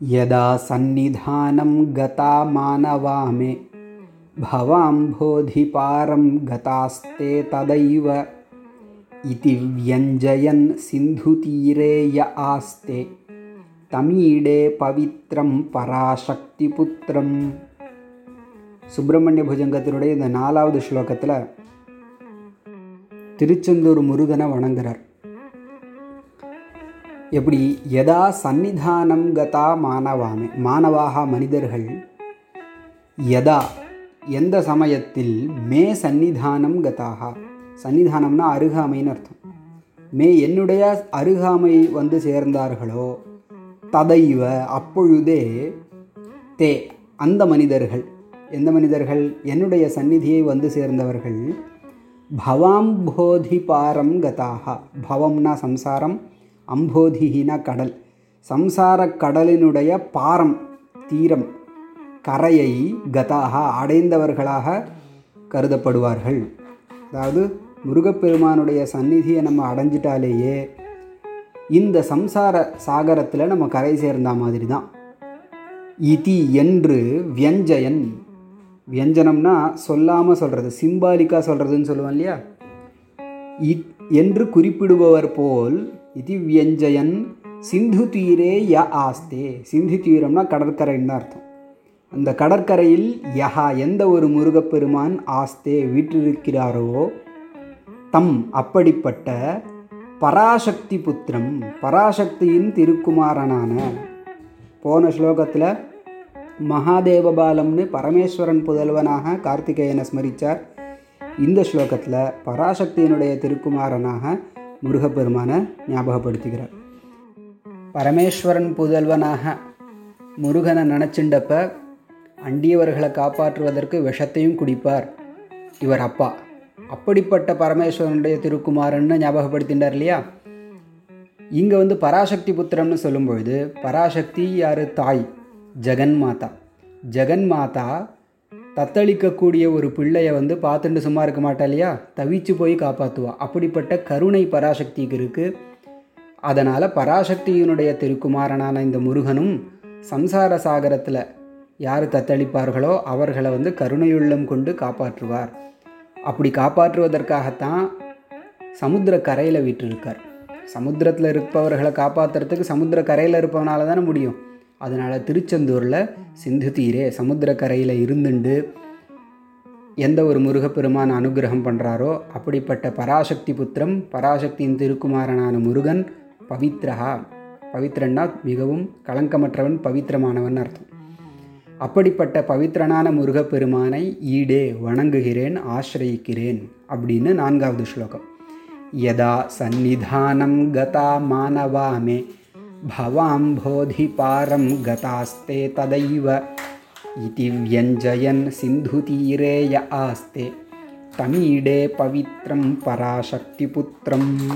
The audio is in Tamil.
यदा सन्निधानं गता मानवा मे भवाम्भोधिपारं गतास्ते तदैव इति व्यञ्जयन् सिन्धुतीरे य आस्ते तमीडे பவித்ரம் பராசக்திபுத்திரம் சுப்பிரமணிய புஜங்கத்தினுடைய இந்த நாலாவது ஸ்லோகத்தில் திருச்செந்தூர் முருகனை வணங்குறார் எப்படி எதா சந்நிதானம் கதா மாணவாமே மாணவாக மனிதர்கள்? யதா எந்த சமயத்தில் மே சந்நிதானம் கதாக சந்நிதானம்னா அருகாமைன்னு அர்த்தம். மே என்னுடைய அருகாமை வந்து சேர்ந்தார்களோ ததைவ அப்பொழுதே தே அந்த மனிதர்கள். எந்த மனிதர்கள்? என்னுடைய சந்நிதியை வந்து சேர்ந்தவர்கள். பவாம்போதி பாரம் கதாக பவம்னா சம்சாரம் அம்போதிகினா கடல். சம்சார கடலினுடைய பாரம் தீரம் கரையை கதாக அடைந்தவர்களாக கருதப்படுவார்கள். அதாவது முருகப்பெருமானுடைய சந்நிதியை நம்ம அடைஞ்சிட்டாலேயே இந்த சம்சார சாகரத்தில் நம்ம கரை சேர்ந்த மாதிரி தான் இதி என்று வியஞ்சயன் வியஞ்சனம்னா சொல்லாமல் சொல்கிறது சிம்பாலிக்காக சொல்கிறதுன்னு சொல்லுவோம் இல்லையா? இ என்று குறிப்பிடுபவர் போல் இது வியஞ்சயன் சிந்து தீரே ய ஆஸ்தே சிந்து தீரம்னா கடற்கரைன்னு தான் அர்த்தம். அந்த கடற்கரையில் யஹா எந்த ஒரு முருகப்பெருமான் ஆஸ்தே வீற்றிருக்கிறாரோ தம் அப்படிப்பட்ட பராசக்தி புத்திரம் பராசக்தியின் திருக்குமாரனான போன ஸ்லோகத்தில் மகாதேவபாலம்னு பரமேஸ்வரன் புதல்வனாக கார்த்திகேயனை ஸ்மரித்தார் இந்த ஸ்லோகத்தில் பராசக்தியினுடைய திருக்குமாரனாக முருகப்பெருமானை ஞாபகப்படுத்துகிறார் பரமேஸ்வரன் புதல்வனாக முருகனை நினச்சிண்டப்ப அண்டியவர்களை காப்பாற்றுவதற்கு விஷத்தையும் குடிப்பார் இவர் அப்பா. அப்படிப்பட்ட பரமேஸ்வரனுடைய திருக்குமாரன்னு ஞாபகப்படுத்தினார் இல்லையா? இங்கே வந்து பராசக்தி புத்திரம்னு சொல்லும் பொழுது பராசக்தி யார்? தாய் ஜெகன் மாதா ஜெகன் மாதா தத்தளிக்கக்கூடிய ஒரு பிள்ளையை வந்து பார்த்துட்டு சும்மா இருக்க மாட்டா இல்லையா? தவிச்சு போய் காப்பாற்றுவா அப்படிப்பட்ட கருணை பராசக்திக்கு இருக்குது அதனால் பராசக்தியினுடைய திருக்குமாரனான இந்த முருகனும் சம்சார சாகரத்தில் யார் தத்தளிப்பார்களோ அவர்களை வந்து கருணையுள்ளம் கொண்டு காப்பாற்றுவார். அப்படி காப்பாற்றுவதற்காகத்தான் சமுத்திர கரையில் விட்டிருக்கார். சமுத்திரத்தில் இருப்பவர்களை காப்பாற்றுறதுக்கு சமுத்திர கரையில் இருப்பவனால தானே முடியும். அதனால் திருச்செந்தூரில் சிந்து தீரே சமுத்திரக்கரையில் இருந்துண்டு எந்த ஒரு முருகப்பெருமான் அனுகிரகம் பண்ணுறாரோ அப்படிப்பட்ட பராசக்தி புத்திரம் பராசக்தியின் திருக்குமாரனான முருகன் பவித்ரஹா. பவித்ரன்னா மிகவும் களங்கமற்றவன் பவித்திரமானவன் அர்த்தம். அப்படிப்பட்ட பவித்ரனான முருகப்பெருமானை ஈடே வணங்குகிறேன் ஆசிரயிக்கிறேன் அப்படின்னு நான்காவது ஸ்லோகம். யதா சந்நிதானம் கதா மானவா மே भवाम्भोधिपारं गतास्ते तदैव। इति व्यञ्जयन् सिन्धुतीरे य आस्ते। तमीडे पवित्रं पराशक्तिपुत्रम्